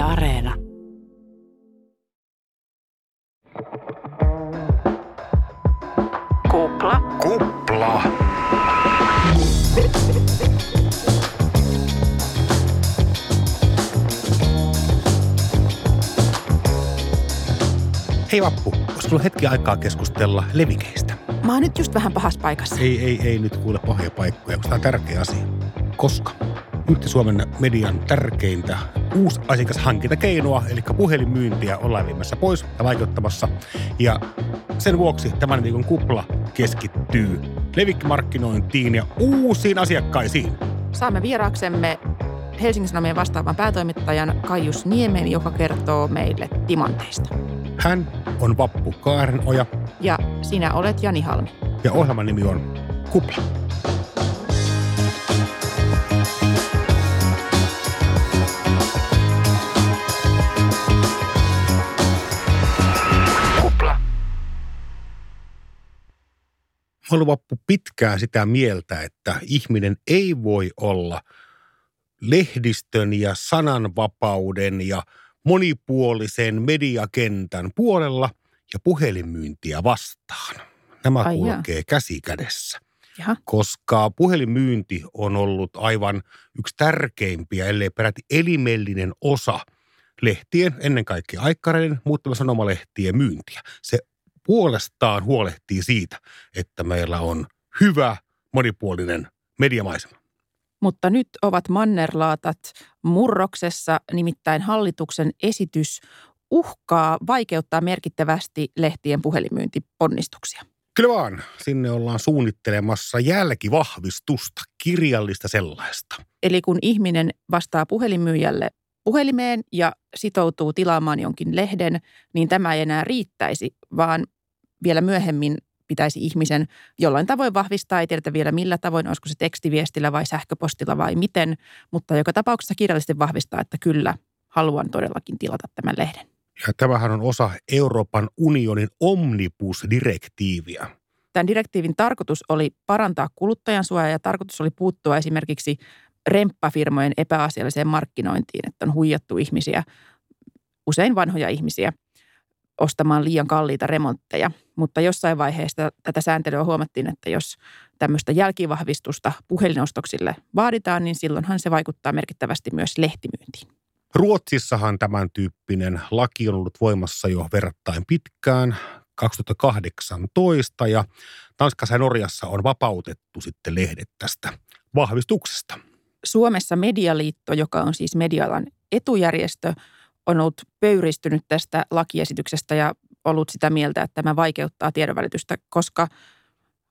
Yle Areena. Kupla. Kupla. Hei Vappu, olisiko sulla hetki aikaa keskustella levikeistä? Mä oon nyt just vähän pahassa paikassa. Ei, ei, ei nyt kuule pahoja paikkoja, koska tämä on tärkeä asia. Koska yhtä Suomen median tärkeintä uusi asiakashankintakeinoa, eli puhelinmyyntiä, ollaan viemässä pois ja vaikeuttamassa. Ja sen vuoksi tämän viikon kupla keskittyy levikkimarkkinointiin ja uusiin asiakkaisiin. Saamme vieraaksemme Helsingin Sanomien vastaavan päätoimittajan Kaius Niemen, joka kertoo meille timanteista. Hän on Vappu Kaarenoja Ja sinä olet Jani Halmi. ja ohjelman nimi on Kupla. Kupla. Ollut pitkään sitä mieltä, että ihminen ei voi olla lehdistön ja sananvapauden ja monipuolisen mediakentän puolella ja puhelinmyyntiä vastaan. Nämä Ai jaa. kulkee käsi kädessä Jaha. koska puhelinmyynti on ollut aivan yksi tärkeimpiä, ellei peräti elimellinen osa lehtien, ennen kaikkea aikkareiden, mutta myös sanomalehtien myyntiä. Se puolestaan huolehtii siitä, että meillä on hyvä, monipuolinen mediamaisema. Mutta nyt ovat mannerlaatat murroksessa, nimittäin hallituksen esitys uhkaa vaikeuttaa merkittävästi lehtien puhelinmyyntiponnistuksia. Kyllä vaan, sinne ollaan suunnittelemassa jälkivahvistusta, kirjallista sellaista. Eli kun ihminen vastaa puhelinmyyjälle puhelimeen ja sitoutuu tilaamaan jonkin lehden, niin tämä ei enää riittäisi, vaan vielä myöhemmin pitäisi ihmisen jollain tavoin vahvistaa, ei tiedetä vielä millä tavoin, olisiko se tekstiviestillä vai sähköpostilla vai miten, mutta joka tapauksessa kirjallisesti vahvistaa, että kyllä, haluan todellakin tilata tämän lehden. Ja tämähän on osa Euroopan unionin omnibus-direktiiviä. Tämän direktiivin tarkoitus oli parantaa kuluttajan suojaa ja tarkoitus oli puuttua esimerkiksi remppafirmojen epäasialliseen markkinointiin, että on huijattu ihmisiä, usein vanhoja ihmisiä, ostamaan liian kalliita remontteja. Mutta jossain vaiheessa tätä sääntelyä huomattiin, että jos tämmöistä jälkivahvistusta puhelinostoksille vaaditaan, niin silloinhan se vaikuttaa merkittävästi myös lehtimyyntiin. Ruotsissahan tämän tyyppinen laki on ollut voimassa jo verrattain pitkään, 2018, ja Tanskassa ja Norjassa on vapautettu sitten lehdet tästä vahvistuksesta. Suomessa Medialiitto, joka on siis medialan etujärjestö, on ollut pöyristynyt tästä lakiesityksestä ja ollut sitä mieltä, että tämä vaikeuttaa tiedonvälitystä, koska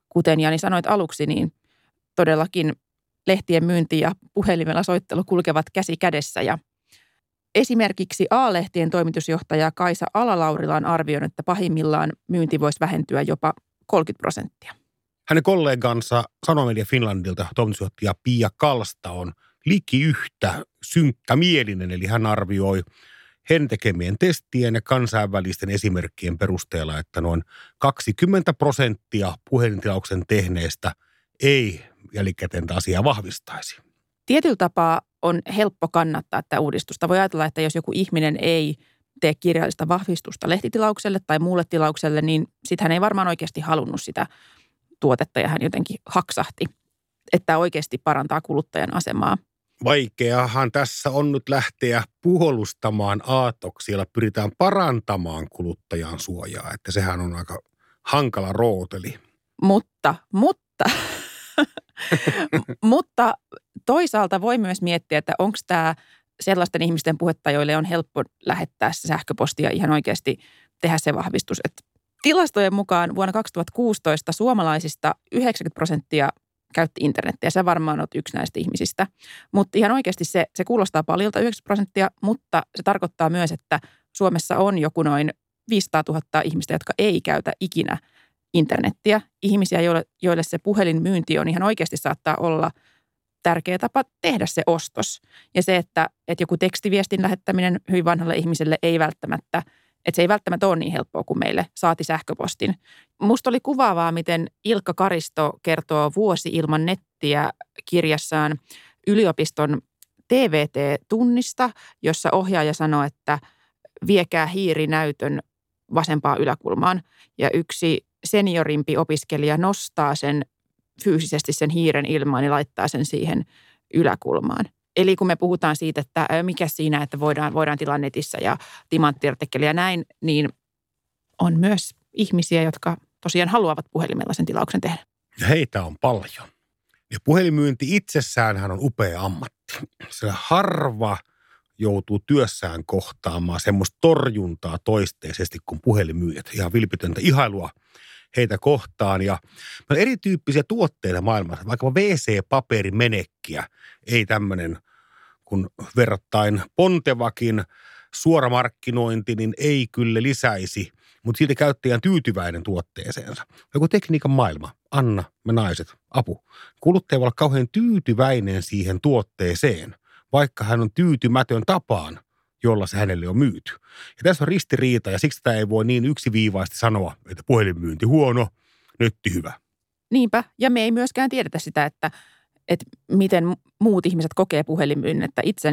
kuten Jani sanoit aluksi, niin todellakin lehtien myynti ja puhelimella soittelu kulkevat käsi kädessä ja Esimerkiksi A-lehtien toimitusjohtaja Kaisa Alalaurila on arvioinut, että pahimmillaan myynti voisi vähentyä jopa 30 prosenttia. Hänen kollegansa Sanomedia Finlandilta toimitusjohtaja Pia Kalsta on liki yhtä synkkämielinen, eli hän arvioi hen tekemien testien ja kansainvälisten esimerkkien perusteella, että noin 20 prosenttia puhelintilauksen tehneestä ei jälkikäteen asiaa vahvistaisi. Tietyllä tapaa on helppo kannattaa tätä uudistusta. Voi ajatella, että jos joku ihminen ei tee kirjallista vahvistusta lehtitilaukselle tai muulle tilaukselle, niin sitten hän ei varmaan oikeasti halunnut sitä tuotetta ja hän jotenkin haksahti, että oikeasti parantaa kuluttajan asemaa. Vaikeahan tässä on nyt lähteä puolustamaan aatoksia, joilla pyritään parantamaan kuluttajan suojaa, että sehän on aika hankala rooteli. Mutta, mutta, mutta toisaalta voi myös miettiä, että onko tämä sellaisten ihmisten puhetta, joille on helppo lähettää se sähköpostia ihan oikeasti tehdä se vahvistus. Että tilastojen mukaan vuonna 2016 suomalaisista 90 prosenttia käytti internettiä. Sä varmaan olet yksi näistä ihmisistä. Mutta ihan oikeasti se, se kuulostaa paljolta 90 prosenttia, mutta se tarkoittaa myös, että Suomessa on joku noin 500 000 ihmistä, jotka ei käytä ikinä internettiä. Ihmisiä, joille, joille se puhelinmyynti on ihan oikeasti saattaa olla tärkeä tapa tehdä se ostos. Ja se, että, että joku tekstiviestin lähettäminen hyvin vanhalle ihmiselle ei välttämättä, että se ei välttämättä ole niin helppoa kuin meille saati sähköpostin. Musta oli kuvaavaa, miten Ilkka Karisto kertoo Vuosi ilman nettiä kirjassaan yliopiston TVT-tunnista, jossa ohjaaja sanoi, että viekää hiirinäytön vasempaan yläkulmaan. Ja yksi seniorimpi opiskelija nostaa sen fyysisesti sen hiiren ilmaan ja laittaa sen siihen yläkulmaan. Eli kun me puhutaan siitä, että mikä siinä, että voidaan, voidaan tilaa netissä ja timanttiartikkeli ja näin, niin on myös ihmisiä, jotka tosiaan haluavat puhelimella sen tilauksen tehdä. Ja heitä on paljon. Ja puhelimyynti itsessäänhän on upea ammatti. Sillä harva joutuu työssään kohtaamaan semmoista torjuntaa toisteisesti kuin puhelimyyjät. Ihan vilpitöntä ihailua heitä kohtaan. Ja on erityyppisiä tuotteita maailmassa, vaikka WC-paperimenekkiä, ei tämmöinen kun verrattain pontevakin suoramarkkinointi, niin ei kyllä lisäisi, mutta silti käyttäjän tyytyväinen tuotteeseensa. Joku tekniikan maailma, Anna, me naiset, apu. Kuluttaja voi olla kauhean tyytyväinen siihen tuotteeseen, vaikka hän on tyytymätön tapaan, jolla se hänelle on myyty. Ja tässä on ristiriita ja siksi tämä ei voi niin yksiviivaisesti sanoa, että puhelinmyynti huono, netti hyvä. Niinpä, ja me ei myöskään tiedetä sitä, että, että miten muut ihmiset kokee puhelinmyynnin. Että itse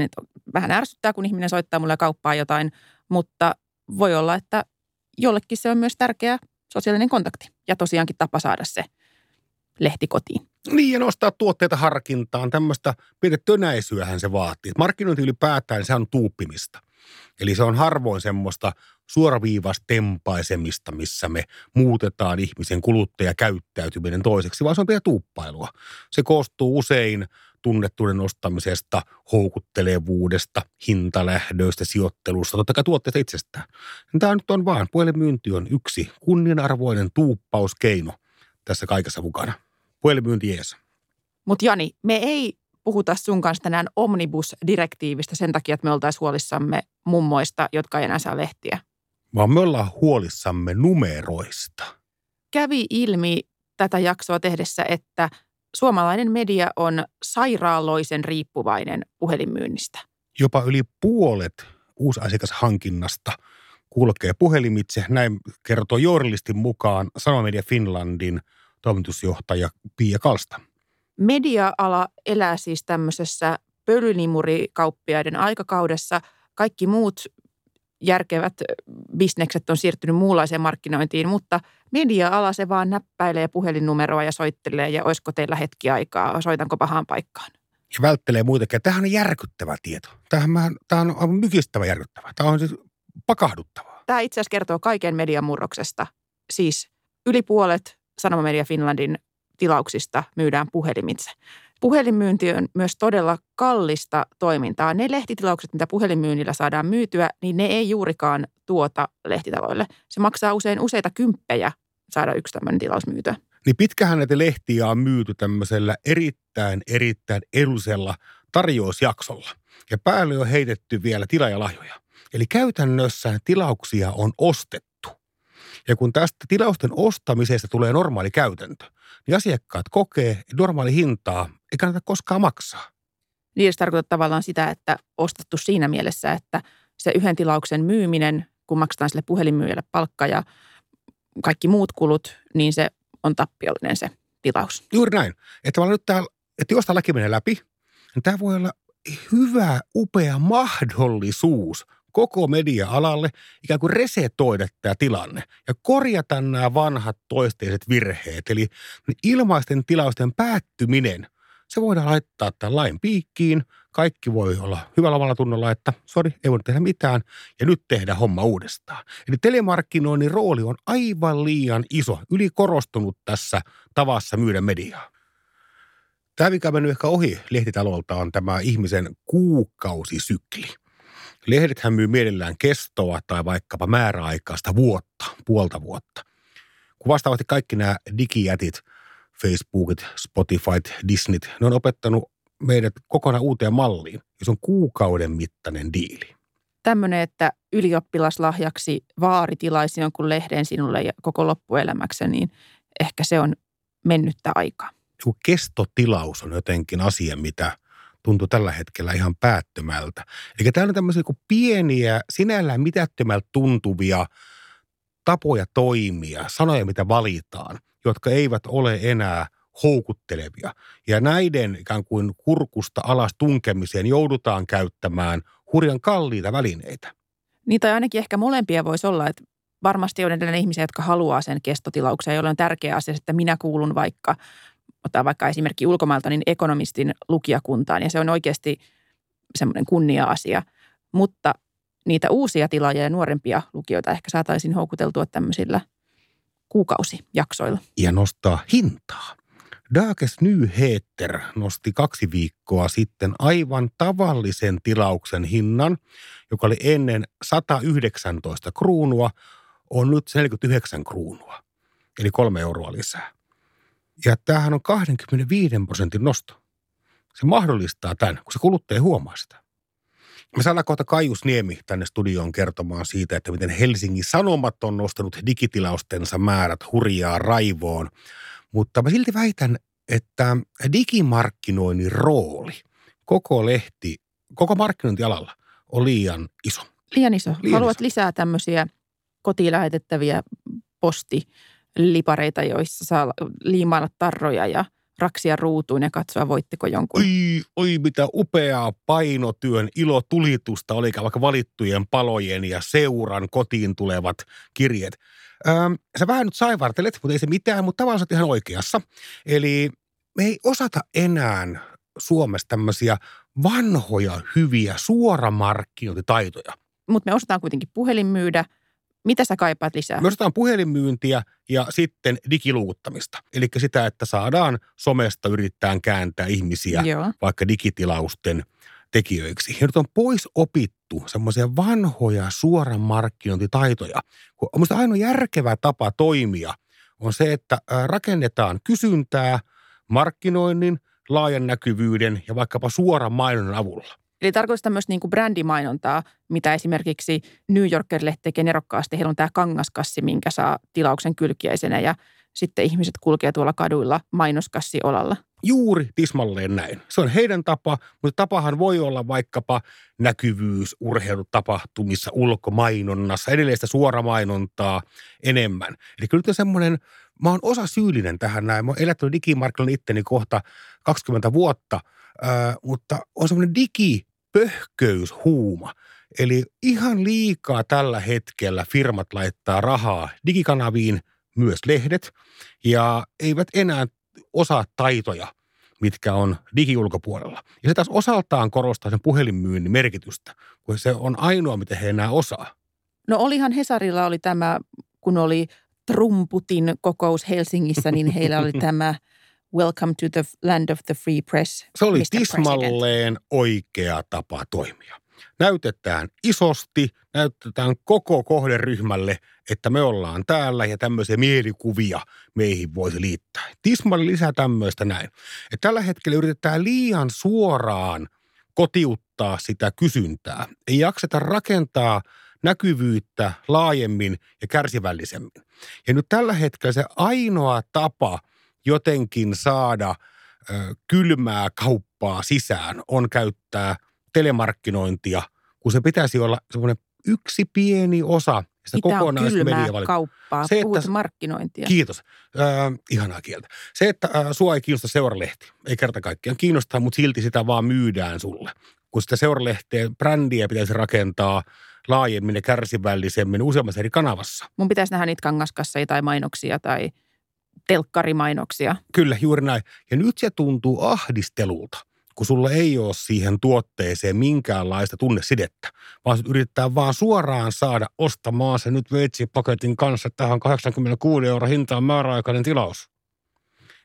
vähän ärsyttää, kun ihminen soittaa mulle kauppaa jotain, mutta voi olla, että jollekin se on myös tärkeä sosiaalinen kontakti ja tosiaankin tapa saada se lehti kotiin. Niin, ja nostaa tuotteita harkintaan. Tämmöistä pientä tönäisyähän se vaatii. Markkinointi ylipäätään, se on tuuppimista. Eli se on harvoin semmoista suoraviivasta tempaisemista, missä me muutetaan ihmisen kuluttajakäyttäytyminen toiseksi, vaan se on vielä tuuppailua. Se koostuu usein tunnettuuden nostamisesta, houkuttelevuudesta, hintalähdöistä, sijoittelusta, totta kai tuotteesta itsestään. Tämä nyt on vaan, puhelinmyynti on yksi kunnianarvoinen tuuppauskeino tässä kaikessa mukana. Puhelinmyynti jees. Mutta Jani, me ei puhuta sun kanssa tänään omnibus-direktiivistä sen takia, että me oltaisiin huolissamme mummoista, jotka ei enää saa lehtiä. Vaan me ollaan huolissamme numeroista. Kävi ilmi tätä jaksoa tehdessä, että suomalainen media on sairaaloisen riippuvainen puhelinmyynnistä. Jopa yli puolet uusasiakashankinnasta kulkee puhelimitse. Näin kertoo journalistin mukaan Sanomedia Finlandin toimitusjohtaja Pia Kalsta. Media-ala elää siis tämmöisessä pölynimurikauppiaiden aikakaudessa. Kaikki muut järkevät bisnekset on siirtynyt muunlaiseen markkinointiin, mutta media-ala se vaan näppäilee puhelinnumeroa ja soittelee ja olisiko teillä hetki aikaa, soitanko pahaan paikkaan. Ja välttelee muitakin. Tämähän on järkyttävä tieto. Tämähän, tämä on aivan mykistävä järkyttävä. Tämä on siis pakahduttavaa. Tämä itse asiassa kertoo kaiken median murroksesta. Siis yli puolet Sanomamedia Finlandin tilauksista myydään puhelimitse. Puhelinmyynti on myös todella kallista toimintaa. Ne lehtitilaukset, mitä puhelinmyynnillä saadaan myytyä, niin ne ei juurikaan tuota lehtitaloille. Se maksaa usein useita kymppejä saada yksi tämmöinen tilaus myytyä. Niin pitkähän näitä lehtiä on myyty tämmöisellä erittäin, erittäin edullisella tarjousjaksolla. Ja päälle on heitetty vielä tilajalahjoja. Eli käytännössä tilauksia on ostettu. Ja kun tästä tilausten ostamisesta tulee normaali käytäntö, niin asiakkaat kokee, että normaali hintaa ei kannata koskaan maksaa. Niin se tarkoittaa tavallaan sitä, että ostettu siinä mielessä, että se yhden tilauksen myyminen, kun maksetaan sille puhelinmyyjälle palkka ja kaikki muut kulut, niin se on tappiollinen se tilaus. Juuri näin. Että nyt tää, että jos tämä laki menee läpi, niin tämä voi olla hyvä, upea mahdollisuus koko media-alalle ikään kuin resetoida tämä tilanne ja korjata nämä vanhat toisteiset virheet. Eli ilmaisten tilausten päättyminen, se voidaan laittaa tämän lain piikkiin. Kaikki voi olla hyvällä omalla tunnolla, että sori, ei voi tehdä mitään ja nyt tehdä homma uudestaan. Eli telemarkkinoinnin rooli on aivan liian iso, ylikorostunut tässä tavassa myydä mediaa. Tämä, mikä on mennyt ehkä ohi lehtitalolta, on tämä ihmisen kuukausisykli – Lehdethän myy mielellään kestoa tai vaikkapa määräaikaista vuotta, puolta vuotta. Kun vastaavasti kaikki nämä digijätit, Facebookit, Spotifyt, Disneyt, ne on opettanut meidät kokonaan uuteen malliin, ja se on kuukauden mittainen diili. Tämmöinen, että ylioppilaslahjaksi vaari tilaisi jonkun lehden sinulle ja koko loppuelämäksi, niin ehkä se on mennyttä aikaa. Joku kestotilaus on jotenkin asia, mitä tuntuu tällä hetkellä ihan päättömältä. Eli täällä on tämmöisiä kuin pieniä, sinällään mitättömältä tuntuvia tapoja toimia, sanoja, mitä valitaan, jotka eivät ole enää houkuttelevia. Ja näiden ikään kuin kurkusta alas tunkemiseen joudutaan käyttämään hurjan kalliita välineitä. Niin tai ainakin ehkä molempia voisi olla, että varmasti on edelleen ihmisiä, jotka haluaa sen kestotilauksen, jolle on tärkeä asia, että minä kuulun vaikka, ottaa vaikka esimerkki ulkomailta, niin ekonomistin lukijakuntaan ja se on oikeasti semmoinen kunnia-asia. Mutta niitä uusia tilaajia ja nuorempia lukijoita ehkä saataisiin houkuteltua tämmöisillä kuukausijaksoilla. Ja nostaa hintaa. Dages Nyheter nosti kaksi viikkoa sitten aivan tavallisen tilauksen hinnan, joka oli ennen 119 kruunua, on nyt 49 kruunua, eli kolme euroa lisää. Ja tämähän on 25 prosentin nosto. Se mahdollistaa tämän, kun se kuluttaja huomaa sitä. Me saadaan kohta Kaius Niemi tänne studioon kertomaan siitä, että miten Helsingin Sanomat on nostanut digitilaustensa määrät hurjaa raivoon. Mutta mä silti väitän, että digimarkkinoinnin rooli koko lehti, koko markkinointialalla on liian iso. Liian iso. Liian Haluat iso. lisää tämmöisiä kotiin lähetettäviä postilipareita, joissa saa liimailla tarroja ja raksia ruutuun ja katsoa, voitteko jonkun. Oi, oi mitä upeaa painotyön ilotulitusta oli vaikka valittujen palojen ja seuran kotiin tulevat kirjeet. Ähm, sä vähän nyt saivartelet, mutta ei se mitään, mutta tavallaan ihan oikeassa. Eli me ei osata enää Suomessa tämmöisiä vanhoja, hyviä suoramarkkinointitaitoja. Mutta me osataan kuitenkin puhelin myydä – mitä sä kaipaat lisää? Me ostetaan puhelinmyyntiä ja sitten digiluuttamista. Eli sitä, että saadaan somesta yrittää kääntää ihmisiä Joo. vaikka digitilausten tekijöiksi. Ja nyt on pois opittu semmoisia vanhoja suoran markkinointitaitoja. Minusta ainoa järkevä tapa toimia on se, että rakennetaan kysyntää markkinoinnin, laajan näkyvyyden ja vaikkapa suoran mainonnan avulla – Eli tarkoittaa myös niin kuin brändimainontaa, mitä esimerkiksi New Yorker-lehti tekee nerokkaasti. Heillä on tämä kangaskassi, minkä saa tilauksen kylkiäisenä ja sitten ihmiset kulkee tuolla kaduilla mainoskassi olalla. Juuri tismalleen näin. Se on heidän tapa, mutta tapahan voi olla vaikkapa näkyvyys urheilutapahtumissa, ulkomainonnassa, edelleen sitä suoramainontaa enemmän. Eli kyllä nyt semmoinen, mä oon osa syyllinen tähän näin. Mä oon elättänyt digimarkkinoilla itteni kohta 20 vuotta, äh, mutta on semmoinen digi pöhköyshuuma. Eli ihan liikaa tällä hetkellä firmat laittaa rahaa digikanaviin, myös lehdet, ja eivät enää osaa taitoja, mitkä on digiulkopuolella. Ja se taas osaltaan korostaa sen puhelinmyynnin merkitystä, kun se on ainoa, mitä he enää osaa. No olihan Hesarilla oli tämä, kun oli Trumputin kokous Helsingissä, niin heillä oli tämä Welcome to the land of the free press. Se oli Mr. tismalleen President. oikea tapa toimia. Näytetään isosti, näytetään koko kohderyhmälle, että me ollaan täällä ja tämmöisiä mielikuvia meihin voisi liittää. Tismalle lisää tämmöistä näin. Että tällä hetkellä yritetään liian suoraan kotiuttaa sitä kysyntää. Ei jakseta rakentaa näkyvyyttä laajemmin ja kärsivällisemmin. Ja nyt tällä hetkellä se ainoa tapa – jotenkin saada ö, kylmää kauppaa sisään, on käyttää telemarkkinointia, kun se pitäisi olla semmoinen yksi pieni osa sitä Mitä on kauppaa? Se, että, markkinointia. Kiitos. Äh, ihanaa kieltä. Se, että äh, sua ei kiinnosta seuralehti, ei kerta kaikkiaan kiinnostaa, mutta silti sitä vaan myydään sulle. Kun sitä seuralehteen brändiä pitäisi rakentaa laajemmin ja kärsivällisemmin useammassa eri kanavassa. Mun pitäisi nähdä niitä kangaskasseja tai mainoksia tai – telkkarimainoksia. Kyllä, juuri näin. Ja nyt se tuntuu ahdistelulta, kun sulla ei ole siihen tuotteeseen minkäänlaista tunnesidettä, vaan yrittää vaan suoraan saada ostamaan se nyt veitsipaketin kanssa tähän 86 euro hintaan määräaikainen tilaus.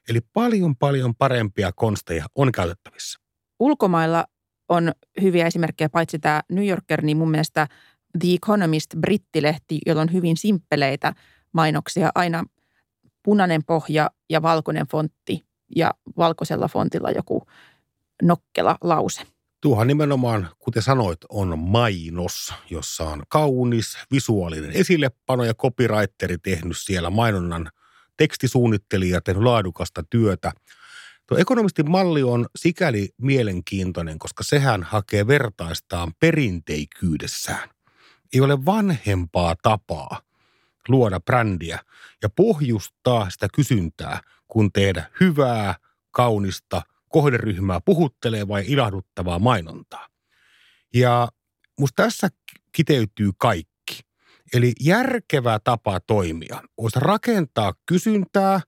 Eli paljon paljon parempia konsteja on käytettävissä. Ulkomailla on hyviä esimerkkejä, paitsi tämä New Yorker, niin mun mielestä The Economist brittilehti, jolla on hyvin simppeleitä mainoksia aina – punainen pohja ja valkoinen fontti ja valkoisella fontilla joku nokkela lause. Tuohan nimenomaan, kuten sanoit, on mainos, jossa on kaunis visuaalinen esillepano ja copywriteri tehnyt siellä mainonnan tekstisuunnittelija tehnyt laadukasta työtä. Tuo ekonomistin malli on sikäli mielenkiintoinen, koska sehän hakee vertaistaan perinteikyydessään. Ei ole vanhempaa tapaa luoda brändiä ja pohjustaa sitä kysyntää kuin tehdä hyvää, kaunista, kohderyhmää puhuttelevaa ja ilahduttavaa mainontaa. Ja musta tässä kiteytyy kaikki. Eli järkevä tapa toimia olisi rakentaa kysyntää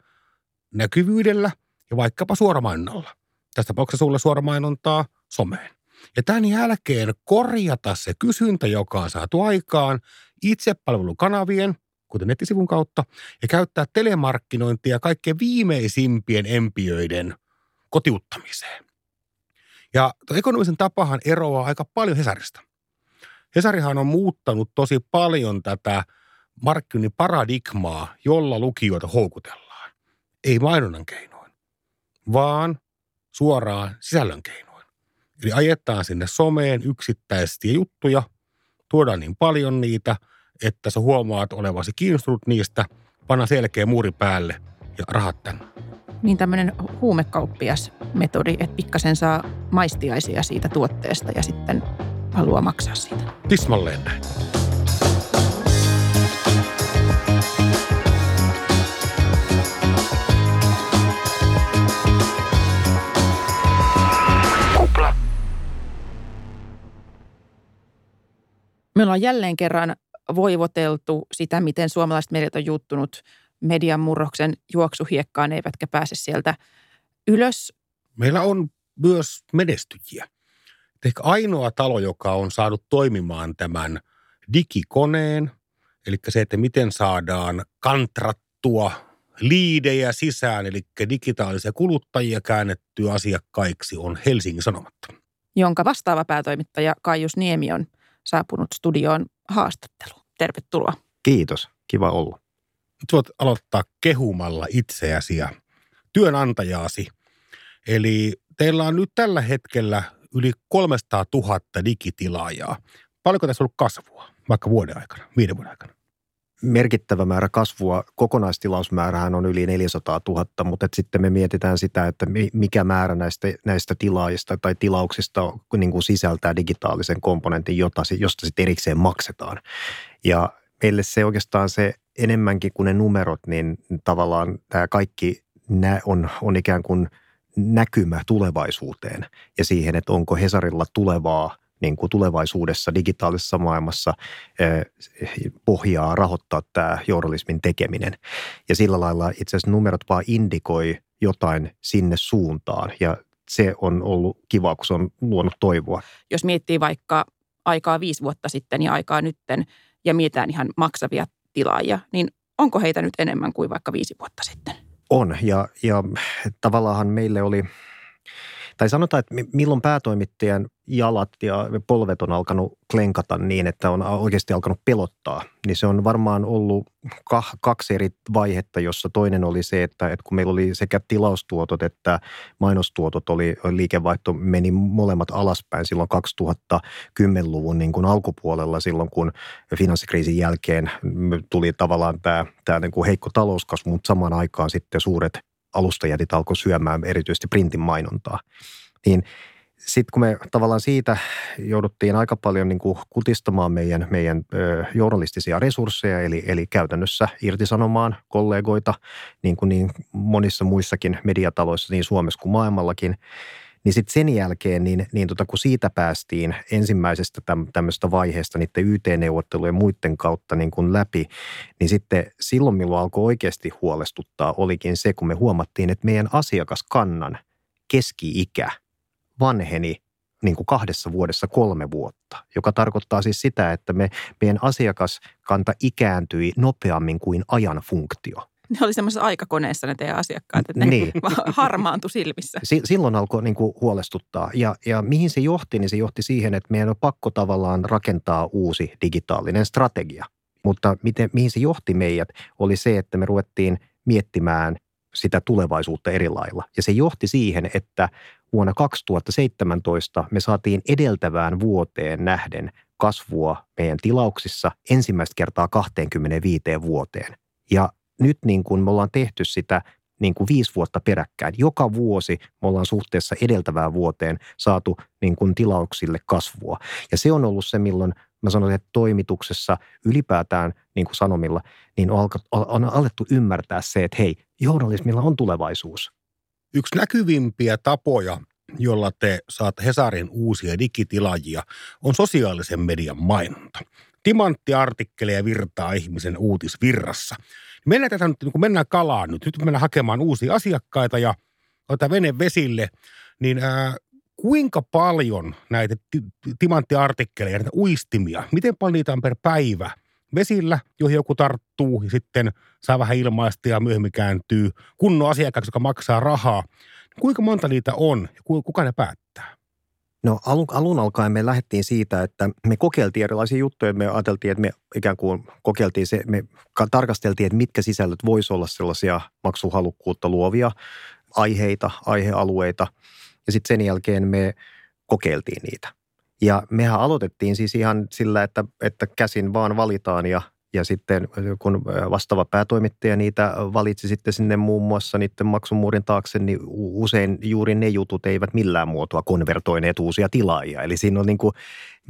näkyvyydellä ja vaikkapa suoramainonnalla. Tästä tapauksessa sulle suoramainontaa someen. Ja tämän jälkeen korjata se kysyntä, joka on saatu aikaan itsepalvelukanavien, kuten nettisivun kautta, ja käyttää telemarkkinointia kaikkein viimeisimpien empiöiden kotiuttamiseen. Ja ekonomisen tapahan eroaa aika paljon Hesarista. Hesarihan on muuttanut tosi paljon tätä markkinoinnin paradigmaa, jolla lukijoita houkutellaan. Ei mainonnan keinoin, vaan suoraan sisällön keinoin. Eli ajetaan sinne someen yksittäisiä juttuja, tuodaan niin paljon niitä, että sä huomaat olevasi kiinnostunut niistä, panna selkeä muuri päälle ja rahat tänne. Niin tämmöinen huumekauppias metodi, että pikkasen saa maistiaisia siitä tuotteesta ja sitten haluaa maksaa siitä. Tismalleen näin. Me ollaan jälleen kerran voivoteltu sitä, miten suomalaiset mediat on juttunut median murroksen juoksuhiekkaan, eivätkä pääse sieltä ylös. Meillä on myös menestyjiä. Ehkä ainoa talo, joka on saanut toimimaan tämän digikoneen, eli se, että miten saadaan kantrattua liidejä sisään, eli digitaalisia kuluttajia käännettyä asiakkaiksi, on Helsingin Sanomat. Jonka vastaava päätoimittaja Kaius Niemi on saapunut studioon haastattelu. Tervetuloa. Kiitos, kiva olla. Nyt voit aloittaa kehumalla itseäsi ja työnantajaasi. Eli teillä on nyt tällä hetkellä yli 300 000 digitilaajaa. Paljonko tässä on ollut kasvua, vaikka vuoden aikana, viiden vuoden aikana? Merkittävä määrä kasvua. Kokonaistilausmäärähän on yli 400 000, mutta sitten me mietitään sitä, että mikä määrä näistä, näistä tilaajista tai tilauksista niin kuin sisältää digitaalisen komponentin, jota, josta sitten erikseen maksetaan. Ja meille se oikeastaan se enemmänkin kuin ne numerot, niin tavallaan tämä kaikki nämä on, on ikään kuin näkymä tulevaisuuteen ja siihen, että onko Hesarilla tulevaa niin kuin tulevaisuudessa digitaalisessa maailmassa pohjaa rahoittaa tämä journalismin tekeminen. Ja sillä lailla itse asiassa numerot vaan indikoi jotain sinne suuntaan ja se on ollut kiva, kun se on luonut toivoa. Jos miettii vaikka aikaa viisi vuotta sitten ja aikaa nytten ja mietitään ihan maksavia tilaajia, niin onko heitä nyt enemmän kuin vaikka viisi vuotta sitten? On ja, ja tavallaan meille oli – tai sanotaan, että milloin päätoimittajan jalat ja polvet on alkanut klenkata niin, että on oikeasti alkanut pelottaa, niin se on varmaan ollut kaksi eri vaihetta, jossa toinen oli se, että, että kun meillä oli sekä tilaustuotot että mainostuotot, oli liikevaihto meni molemmat alaspäin silloin 2010-luvun niin kuin alkupuolella, silloin kun finanssikriisin jälkeen tuli tavallaan tämä, tämä niin kuin heikko talouskasvu, mutta samaan aikaan sitten suuret alustajätit alkoi syömään erityisesti printin mainontaa. Niin sitten kun me tavallaan siitä jouduttiin aika paljon niin kuin kutistamaan meidän, meidän ö, journalistisia resursseja, eli, eli käytännössä irtisanomaan kollegoita, niin kuin niin monissa muissakin mediataloissa niin Suomessa kuin maailmallakin, niin sitten sen jälkeen, niin, niin tota, kun siitä päästiin ensimmäisestä täm, tämmöistä vaiheesta niiden YT-neuvottelujen muiden kautta niin kuin läpi, niin sitten silloin, milloin alkoi oikeasti huolestuttaa, olikin se, kun me huomattiin, että meidän asiakaskannan keski-ikä vanheni niin kuin kahdessa vuodessa kolme vuotta, joka tarkoittaa siis sitä, että me, meidän asiakaskanta ikääntyi nopeammin kuin ajan funktio ne oli semmoisessa aikakoneessa ne teidän asiakkaat, että ne niin. harmaantu silmissä. silloin alkoi niin kuin huolestuttaa. Ja, ja mihin se johti, niin se johti siihen, että meidän on pakko tavallaan rakentaa uusi digitaalinen strategia. Mutta miten, mihin se johti meidät, oli se, että me ruvettiin miettimään sitä tulevaisuutta eri lailla. Ja se johti siihen, että vuonna 2017 me saatiin edeltävään vuoteen nähden kasvua meidän tilauksissa ensimmäistä kertaa 25 vuoteen. Ja nyt niin kuin me ollaan tehty sitä niin kuin viisi vuotta peräkkäin. Joka vuosi me ollaan suhteessa edeltävään vuoteen saatu niin kuin tilauksille kasvua. Ja se on ollut se, milloin mä sanoisin, että toimituksessa ylipäätään niin kuin sanomilla, niin on, alettu ymmärtää se, että hei, journalismilla on tulevaisuus. Yksi näkyvimpiä tapoja, jolla te saatte Hesarin uusia digitilaajia, on sosiaalisen median mainonta. Timanttiartikkeleja virtaa ihmisen uutisvirrassa. Mennään tätä nyt, niin kun mennään kalaan nyt, nyt mennään hakemaan uusia asiakkaita ja ottaa vene vesille, niin ää, kuinka paljon näitä timanttiartikkeleja, näitä uistimia, miten paljon niitä on per päivä vesillä, joihin joku tarttuu ja sitten saa vähän ilmaista ja myöhemmin kääntyy kunnon asiakkaaksi, joka maksaa rahaa. Kuinka monta niitä on ja kuka ne päättää? No alun, alun alkaen me lähdettiin siitä, että me kokeiltiin erilaisia juttuja. Me ajateltiin, että me ikään kuin kokeiltiin se, me tarkasteltiin, että mitkä sisällöt voisi olla sellaisia maksuhalukkuutta luovia aiheita, aihealueita. Ja sitten sen jälkeen me kokeiltiin niitä. Ja mehän aloitettiin siis ihan sillä, että, että käsin vaan valitaan ja ja sitten kun vastaava päätoimittaja niitä valitsi sitten sinne muun muassa niiden maksumuurin taakse, niin usein juuri ne jutut eivät millään muotoa konvertoineet uusia tilaajia. Eli siinä on niin kuin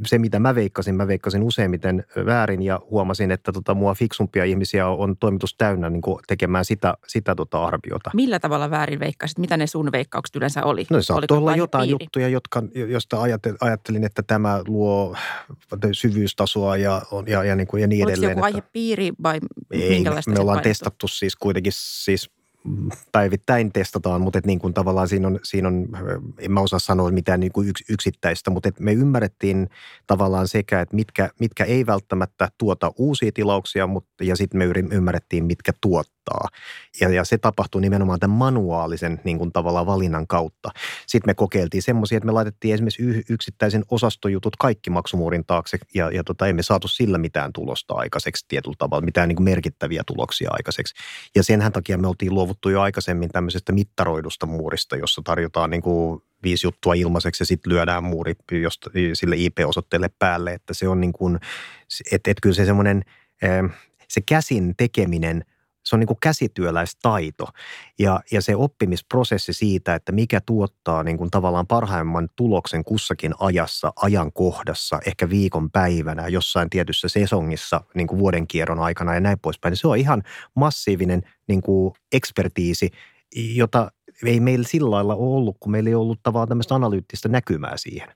se, mitä mä veikkasin, mä veikkasin useimmiten väärin ja huomasin, että tota, mua fiksumpia ihmisiä on toimitus täynnä niin kuin tekemään sitä, sitä tota arviota. Millä tavalla väärin veikkasit? Mitä ne sun veikkaukset yleensä oli? No saattoi olla jotain piiri? juttuja, jotka, josta ajattelin, että tämä luo syvyystasoa ja, ja, ja, niin, kuin, ja niin Oliko edelleen. joku aihepiiri vai Ei, minkälaista me, me ollaan testattu siis kuitenkin siis päivittäin testataan, mutta et niin kuin tavallaan siinä on, siinä on, en mä osaa sanoa mitään niin kuin yksittäistä, mutta et me ymmärrettiin tavallaan sekä, että mitkä, mitkä ei välttämättä tuota uusia tilauksia, mutta, ja sitten me ymmärrettiin, mitkä tuottaa auttaa. Ja, ja se tapahtui nimenomaan tämän manuaalisen niin kuin tavallaan valinnan kautta. Sitten me kokeiltiin semmoisia, että me laitettiin esimerkiksi yksittäisen osastojutut kaikki maksumuurin taakse ja, ja tota, emme saatu sillä mitään tulosta aikaiseksi tietyllä tavalla, mitään niin kuin merkittäviä tuloksia aikaiseksi. Ja senhän takia me oltiin luovuttu jo aikaisemmin tämmöisestä mittaroidusta muurista, jossa tarjotaan niin kuin viisi juttua ilmaiseksi ja sitten lyödään muuri josta, sille IP-osoitteelle päälle, että se on niin kuin, että, että kyllä se semmoinen, se käsin tekeminen – se on niin kuin käsityöläistaito ja, ja se oppimisprosessi siitä, että mikä tuottaa niin kuin tavallaan parhaimman tuloksen kussakin ajassa, ajankohdassa, ehkä viikon päivänä, jossain tietyssä sesongissa niin kuin vuoden kierron aikana ja näin poispäin. Niin se on ihan massiivinen niin kuin ekspertiisi, jota ei meillä sillä lailla ole ollut, kun meillä ei ollut tavallaan tämmöistä analyyttistä näkymää siihen.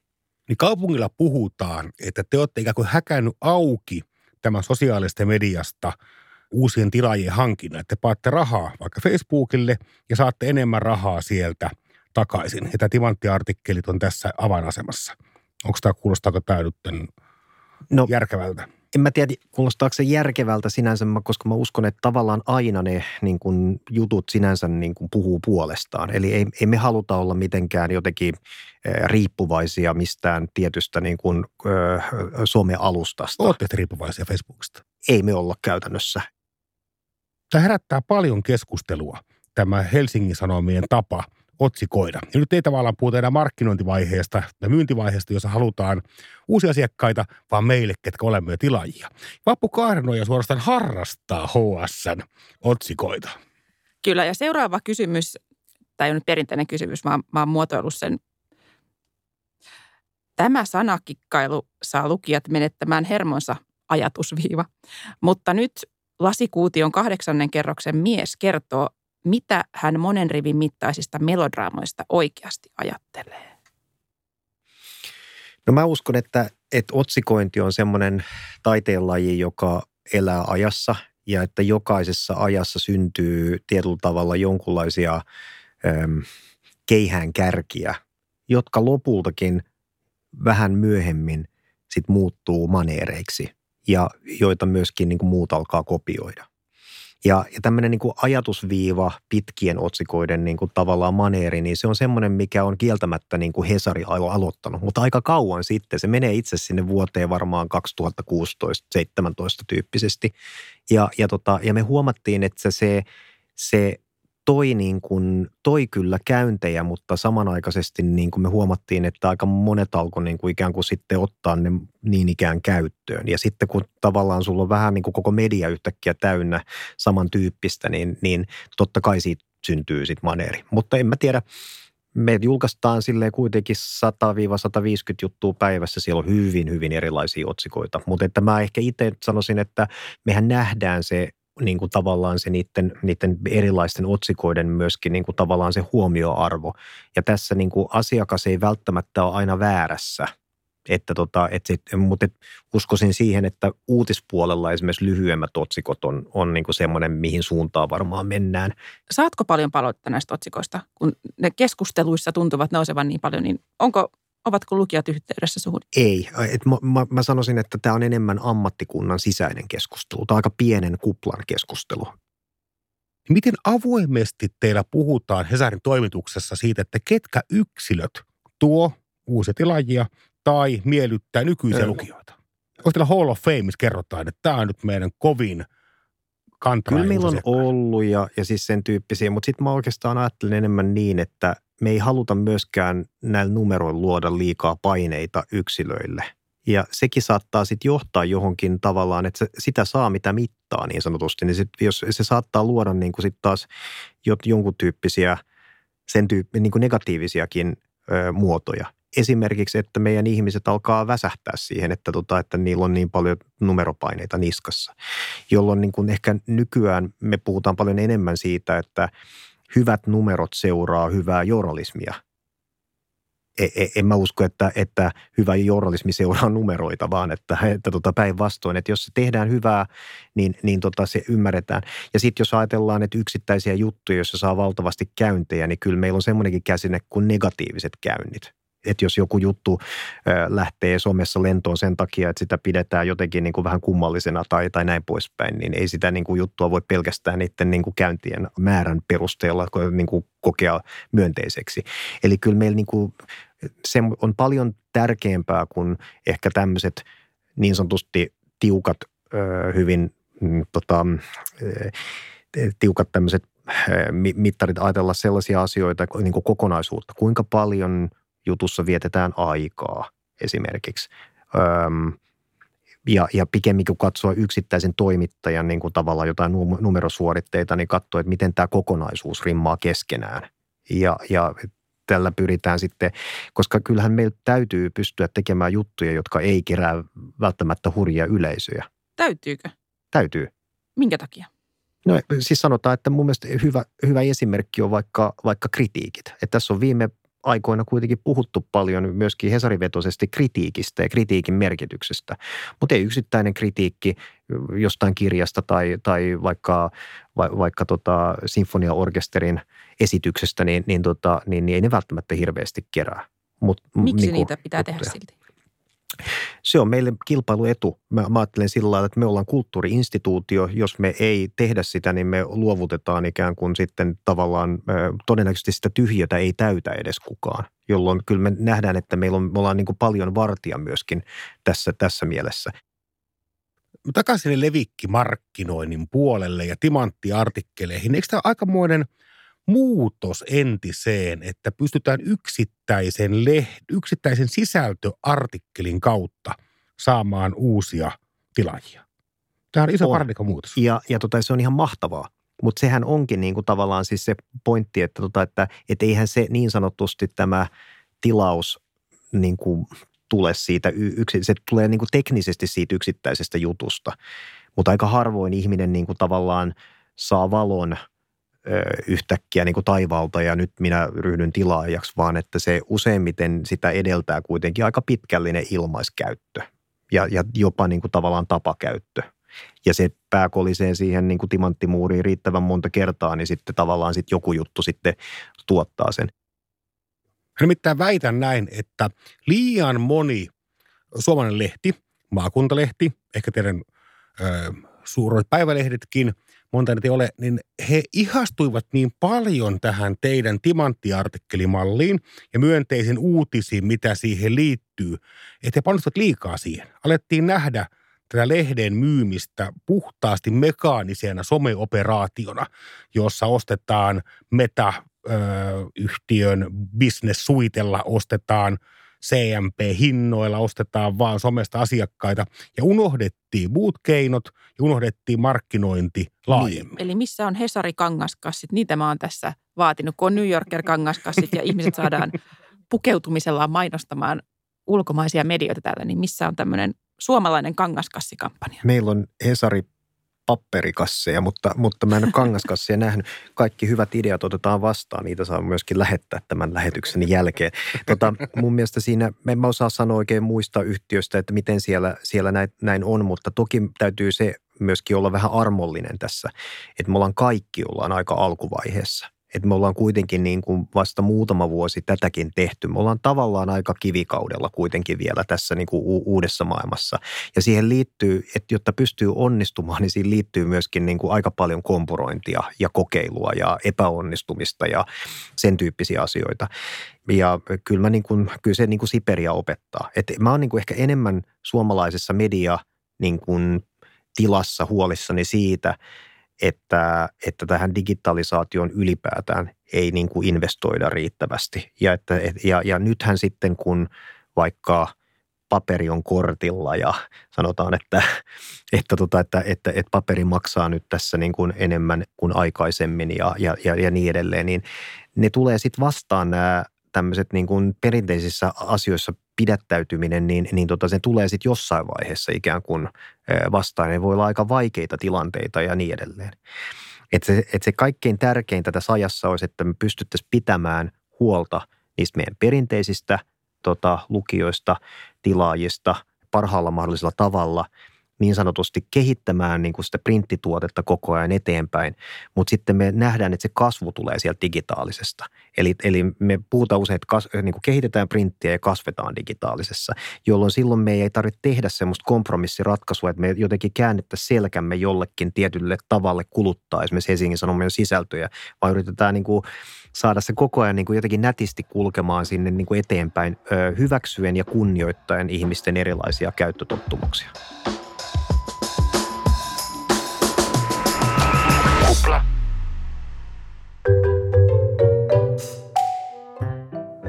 Niin kaupungilla puhutaan, että te olette ikään kuin häkännyt auki tämän sosiaalista mediasta – uusien tilaajien hankinnan. Että te paatte rahaa vaikka Facebookille ja saatte enemmän rahaa sieltä takaisin. Ja tämä timanttiartikkelit on tässä avainasemassa. Onko tämä, kuulostaako tämä nyt no, järkevältä? En mä tiedä, kuulostaako se järkevältä sinänsä, koska mä uskon, että tavallaan aina ne niin kun, jutut sinänsä niin kun, puhuu puolestaan. Eli ei, ei me haluta olla mitenkään jotenkin riippuvaisia mistään tietystä niin kun, äh, Suomen alustasta. Olette riippuvaisia Facebookista? Ei me olla käytännössä. Tämä herättää paljon keskustelua, tämä Helsingin Sanomien tapa otsikoida. Ja nyt ei tavallaan puhuta enää markkinointivaiheesta ja myyntivaiheesta, jossa halutaan uusia asiakkaita, vaan meille, ketkä olemme jo tilaajia. Vappu Kaarenoja suorastaan harrastaa HSN otsikoita. Kyllä, ja seuraava kysymys, tämä ei ole nyt perinteinen kysymys, vaan mä oon muotoillut sen. Tämä sanakikkailu saa lukijat menettämään hermonsa ajatusviiva. Mutta nyt Lasikuution kahdeksannen kerroksen mies kertoo, mitä hän monen rivin mittaisista melodraamoista oikeasti ajattelee. No mä uskon, että, että otsikointi on semmoinen taiteenlaji, joka elää ajassa ja että jokaisessa ajassa syntyy tietyllä tavalla jonkunlaisia äm, keihään kärkiä, jotka lopultakin vähän myöhemmin sit muuttuu maneereiksi ja joita myöskin niin kuin muut alkaa kopioida. Ja, ja tämmöinen niin kuin ajatusviiva pitkien otsikoiden niin kuin tavallaan maneeri, niin se on semmoinen, mikä on kieltämättä niin kuin Hesari aloittanut. Mutta aika kauan sitten, se menee itse sinne vuoteen varmaan 2016-2017 tyyppisesti. Ja, ja, tota, ja me huomattiin, että se, se toi, niin kuin, toi kyllä käyntejä, mutta samanaikaisesti niin kuin me huomattiin, että aika monet alkoi niin kuin ikään kuin sitten ottaa ne niin ikään käyttöön. Ja sitten kun tavallaan sulla on vähän niin kuin koko media yhtäkkiä täynnä samantyyppistä, niin, niin totta kai siitä syntyy sitten maneeri. Mutta en mä tiedä, me julkaistaan sille kuitenkin 100-150 juttua päivässä. Siellä on hyvin, hyvin erilaisia otsikoita. Mutta että mä ehkä itse sanoisin, että mehän nähdään se niin kuin tavallaan se niiden, niiden erilaisten otsikoiden myöskin niin kuin tavallaan se huomioarvo. Ja tässä niin kuin asiakas ei välttämättä ole aina väärässä – että tota, et sit, mutta et uskoisin siihen, että uutispuolella esimerkiksi lyhyemmät otsikot on, on niinku semmoinen, mihin suuntaan varmaan mennään. Saatko paljon palautetta näistä otsikoista? Kun ne keskusteluissa tuntuvat nousevan niin paljon, niin onko, ovatko lukijat yhteydessä suhun? Ei. Et mä, mä, mä sanoisin, että tämä on enemmän ammattikunnan sisäinen keskustelu. Tämä on aika pienen kuplan keskustelu. Miten avoimesti teillä puhutaan Hesarin toimituksessa siitä, että ketkä yksilöt tuo uusia tilaajia tai miellyttää nykyisiä Öö. lukijoita? Onko teillä Hall of Fame, missä kerrotaan, että tämä on nyt meidän kovin kantava Kyllä meillä on ollut ja, ja siis sen tyyppisiä, mutta sitten mä oikeastaan ajattelen enemmän niin, että me ei haluta myöskään näillä numeroilla luoda liikaa paineita yksilöille. Ja sekin saattaa sitten johtaa johonkin tavallaan, että se, sitä saa mitä mittaa niin sanotusti. Niin sit, jos se saattaa luoda niin kuin sit taas jonkun tyyppisiä, sen tyyppi, niin kuin negatiivisiakin ö, muotoja esimerkiksi, että meidän ihmiset alkaa väsähtää siihen, että, tota, että niillä on niin paljon numeropaineita niskassa. Jolloin niin kuin ehkä nykyään me puhutaan paljon enemmän siitä, että hyvät numerot seuraa hyvää journalismia. E, e, en mä usko, että, että hyvä journalismi seuraa numeroita, vaan että, että tota päinvastoin, että jos se tehdään hyvää, niin, niin tota se ymmärretään. Ja sitten jos ajatellaan, että yksittäisiä juttuja, joissa saa valtavasti käyntejä, niin kyllä meillä on semmoinenkin käsine kuin negatiiviset käynnit että jos joku juttu lähtee somessa lentoon sen takia, että sitä pidetään jotenkin niin kuin vähän kummallisena tai, tai näin poispäin, niin ei sitä niin kuin juttua voi pelkästään niiden niin kuin käyntien määrän perusteella niin kuin kokea myönteiseksi. Eli kyllä meillä niin kuin, se on paljon tärkeämpää kuin ehkä tämmöiset niin sanotusti tiukat, hyvin mm, tota, tiukat tämmöiset mittarit ajatella sellaisia asioita niin kuin kokonaisuutta. Kuinka paljon jutussa vietetään aikaa esimerkiksi. Öm, ja, ja pikemmin kuin katsoa yksittäisen toimittajan niin kuin tavallaan jotain numerosuoritteita, niin katsoa, että miten tämä kokonaisuus rimmaa keskenään. Ja, ja tällä pyritään sitten, koska kyllähän meillä täytyy pystyä tekemään juttuja, jotka ei kerää välttämättä hurjia yleisöjä. Täytyykö? Täytyy. Minkä takia? No siis sanotaan, että mun mielestä hyvä, hyvä esimerkki on vaikka, vaikka kritiikit. Että tässä on viime aikoina kuitenkin puhuttu paljon myöskin hesarivetoisesti kritiikistä ja kritiikin merkityksestä. Mutta ei yksittäinen kritiikki jostain kirjasta tai, tai vaikka, va, vaikka tota sinfoniaorkesterin esityksestä, niin, niin, tota, niin, niin ei ne välttämättä hirveästi kerää. Mut, Miksi niin kuin, niitä pitää tehdä silti? Se on meille kilpailuetu. Mä, mä ajattelen sillä lailla, että me ollaan kulttuuriinstituutio. Jos me ei tehdä sitä, niin me luovutetaan ikään kuin sitten tavallaan, todennäköisesti sitä tyhjötä ei täytä edes kukaan. Jolloin kyllä me nähdään, että meillä on, me ollaan niin kuin paljon vartia myöskin tässä, tässä mielessä. Takaisin levikkimarkkinoinnin puolelle ja timanttiartikkeleihin. Eikö tämä aikamoinen – muutos entiseen, että pystytään yksittäisen, leht, yksittäisen sisältöartikkelin kautta saamaan uusia tilaajia. Tämä on iso muutos. Ja, ja tota, se on ihan mahtavaa. Mutta sehän onkin niin kuin tavallaan siis se pointti, että, tota, että et eihän se niin sanotusti tämä tilaus niin kuin tule siitä, yksi, se tulee niin kuin teknisesti siitä yksittäisestä jutusta. Mutta aika harvoin ihminen niin kuin tavallaan saa valon – yhtäkkiä niin kuin taivaalta ja nyt minä ryhdyn tilaajaksi, vaan että se useimmiten sitä edeltää kuitenkin aika pitkällinen ilmaiskäyttö ja, ja jopa niin kuin tavallaan tapakäyttö. Ja se pääkolisee siihen niin kuin timanttimuuriin riittävän monta kertaa, niin sitten tavallaan sitten joku juttu sitten tuottaa sen. Nimittäin väitän näin, että liian moni suomalainen lehti, maakuntalehti, ehkä teidän ö, suuret päivälehdetkin – monta niitä ei ole, niin he ihastuivat niin paljon tähän teidän timanttiartikkelimalliin ja myönteisiin uutisiin, mitä siihen liittyy, että he panostivat liikaa siihen. Alettiin nähdä tätä lehden myymistä puhtaasti mekaanisena someoperaationa, jossa ostetaan meta-yhtiön business-suitella, ostetaan CMP-hinnoilla ostetaan vaan somesta asiakkaita ja unohdettiin muut keinot ja unohdettiin markkinointi laajemmin. Eli missä on Hesari kangaskassit? Niitä mä oon tässä vaatinut, kun on New Yorker kangaskassit ja ihmiset saadaan pukeutumisellaan mainostamaan ulkomaisia medioita täällä, niin missä on tämmöinen suomalainen kangaskassikampanja? Meillä on Hesari papperikasseja, mutta, mutta mä en ole kangaskasseja nähnyt. Kaikki hyvät ideat otetaan vastaan, niitä saa myöskin lähettää tämän lähetyksen jälkeen. Tota, mun mielestä siinä, en mä osaa sanoa oikein muista yhtiöistä, että miten siellä, siellä näin, näin on, mutta toki täytyy se myöskin olla vähän armollinen tässä, että me ollaan kaikki ollaan aika alkuvaiheessa – että me ollaan kuitenkin niin kuin vasta muutama vuosi tätäkin tehty. Me ollaan tavallaan aika kivikaudella kuitenkin vielä tässä niin kuin uudessa maailmassa. Ja siihen liittyy, että jotta pystyy onnistumaan, niin siihen liittyy myöskin niin kuin aika paljon kompurointia ja kokeilua ja epäonnistumista ja sen tyyppisiä asioita. Ja kyllä, mä niin kuin, kyllä se niin kuin Siperia opettaa. Et mä oon niin kuin ehkä enemmän suomalaisessa media niin kuin tilassa huolissani siitä, että, että tähän digitalisaation ylipäätään ei niin kuin investoida riittävästi. Ja, että, ja, ja nythän sitten kun vaikka paperi on kortilla ja sanotaan, että, että, tota, että, että, että paperi maksaa nyt tässä niin kuin enemmän kuin aikaisemmin ja, ja, ja, ja niin edelleen, niin ne tulee sitten vastaan nämä tämmöiset niin kuin perinteisissä asioissa pidättäytyminen, niin, niin tota, se tulee sitten jossain vaiheessa ikään kuin vastaan. Ne voi olla aika vaikeita tilanteita ja niin edelleen. Et se, et se kaikkein tärkeintä tässä ajassa olisi, että me pystyttäisiin pitämään huolta niistä meidän perinteisistä tota, lukijoista, tilaajista parhaalla mahdollisella tavalla – niin sanotusti kehittämään niin kuin sitä printtituotetta koko ajan eteenpäin, mutta sitten me nähdään, että se kasvu tulee sieltä digitaalisesta. Eli, eli me puhutaan usein, että kas, niin kuin kehitetään printtiä ja kasvetaan digitaalisessa, jolloin silloin me ei tarvitse tehdä semmoista kompromissiratkaisua, että me jotenkin käännettäisiin selkämme jollekin tietylle tavalle kuluttaa esimerkiksi Helsingin Sanomien sisältöjä, vaan yritetään niin kuin saada se koko ajan niin kuin jotenkin nätisti kulkemaan sinne niin kuin eteenpäin, hyväksyen ja kunnioittaen ihmisten erilaisia käyttötottumuksia.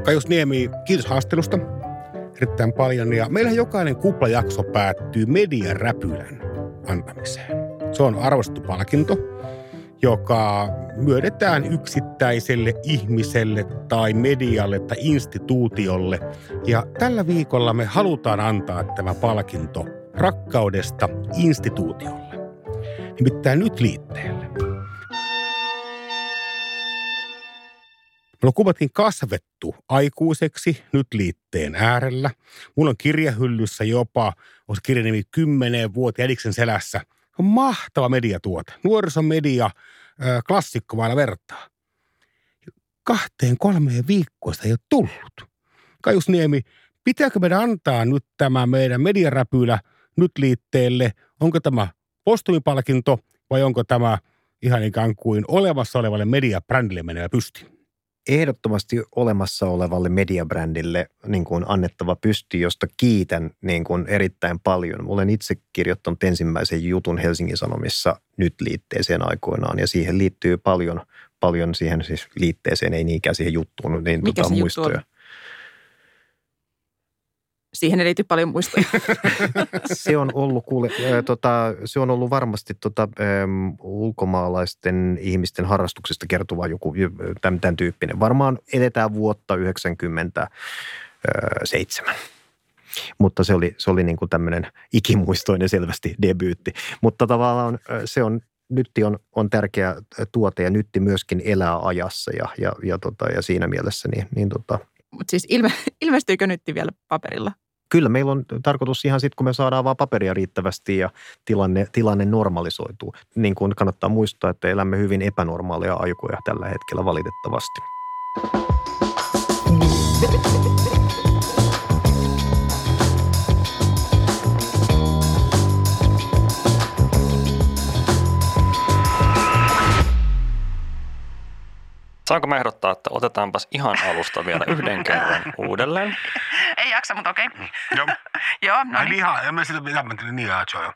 Kajus Niemi, kiitos haastelusta erittäin paljon. Ja meillä jokainen kuplajakso päättyy mediaräpylän antamiseen. Se on arvostettu palkinto, joka myödetään yksittäiselle ihmiselle tai medialle tai instituutiolle. Ja tällä viikolla me halutaan antaa tämä palkinto rakkaudesta instituutiolle. Nimittäin nyt liitteelle. Mulla kuvattiin kasvettu aikuiseksi nyt liitteen äärellä. Mulla on kirjahyllyssä jopa, on kirjan nimi 10 vuotta Ediksen selässä. On mahtava mediatuote. Nuorisomedia, klassikko vailla vertaa. Kahteen kolmeen viikkoista ei ole tullut. Kajus Niemi, pitääkö meidän antaa nyt tämä meidän mediaräpylä nyt liitteelle? Onko tämä postumipalkinto vai onko tämä ihan ikään kuin olemassa olevalle mediabrändille menevä pysti? Ehdottomasti olemassa olevalle mediabrändille niin kuin annettava pysty, josta kiitän niin kuin erittäin paljon. Olen itse kirjoittanut ensimmäisen jutun Helsingin Sanomissa nyt liitteeseen aikoinaan ja siihen liittyy paljon, paljon siihen siis liitteeseen, ei niinkään siihen juttuun, niin Mikä tota, se muistoja. juttu on? Siihen ei liity paljon muistoja. se on ollut, kuule, äh, tota, se on ollut varmasti tota, ähm, ulkomaalaisten ihmisten harrastuksesta kertova joku tämän, tämän tyyppinen. Varmaan edetään vuotta 97. Mutta se oli, se oli niin kuin tämmöinen ikimuistoinen selvästi debyytti. Mutta tavallaan se on nytti on, on tärkeä tuote ja nytti myöskin elää ajassa ja, ja, ja, tota, ja siinä mielessä niin, niin tota, Mutta siis ilme, ilmestyykö nyt vielä paperilla? Kyllä meillä on tarkoitus ihan sitten, kun me saadaan vaan paperia riittävästi ja tilanne, tilanne normalisoituu. Niin kuin kannattaa muistaa, että elämme hyvin epänormaalia aikoja tällä hetkellä valitettavasti. Saanko mä ehdottaa, että otetaanpas ihan alusta vielä yhden kerran uudelleen? Ei jaksa, mutta okei. Okay. Joo. Joo, no niin. Ihan, en mä sitä mitä mä niin joo.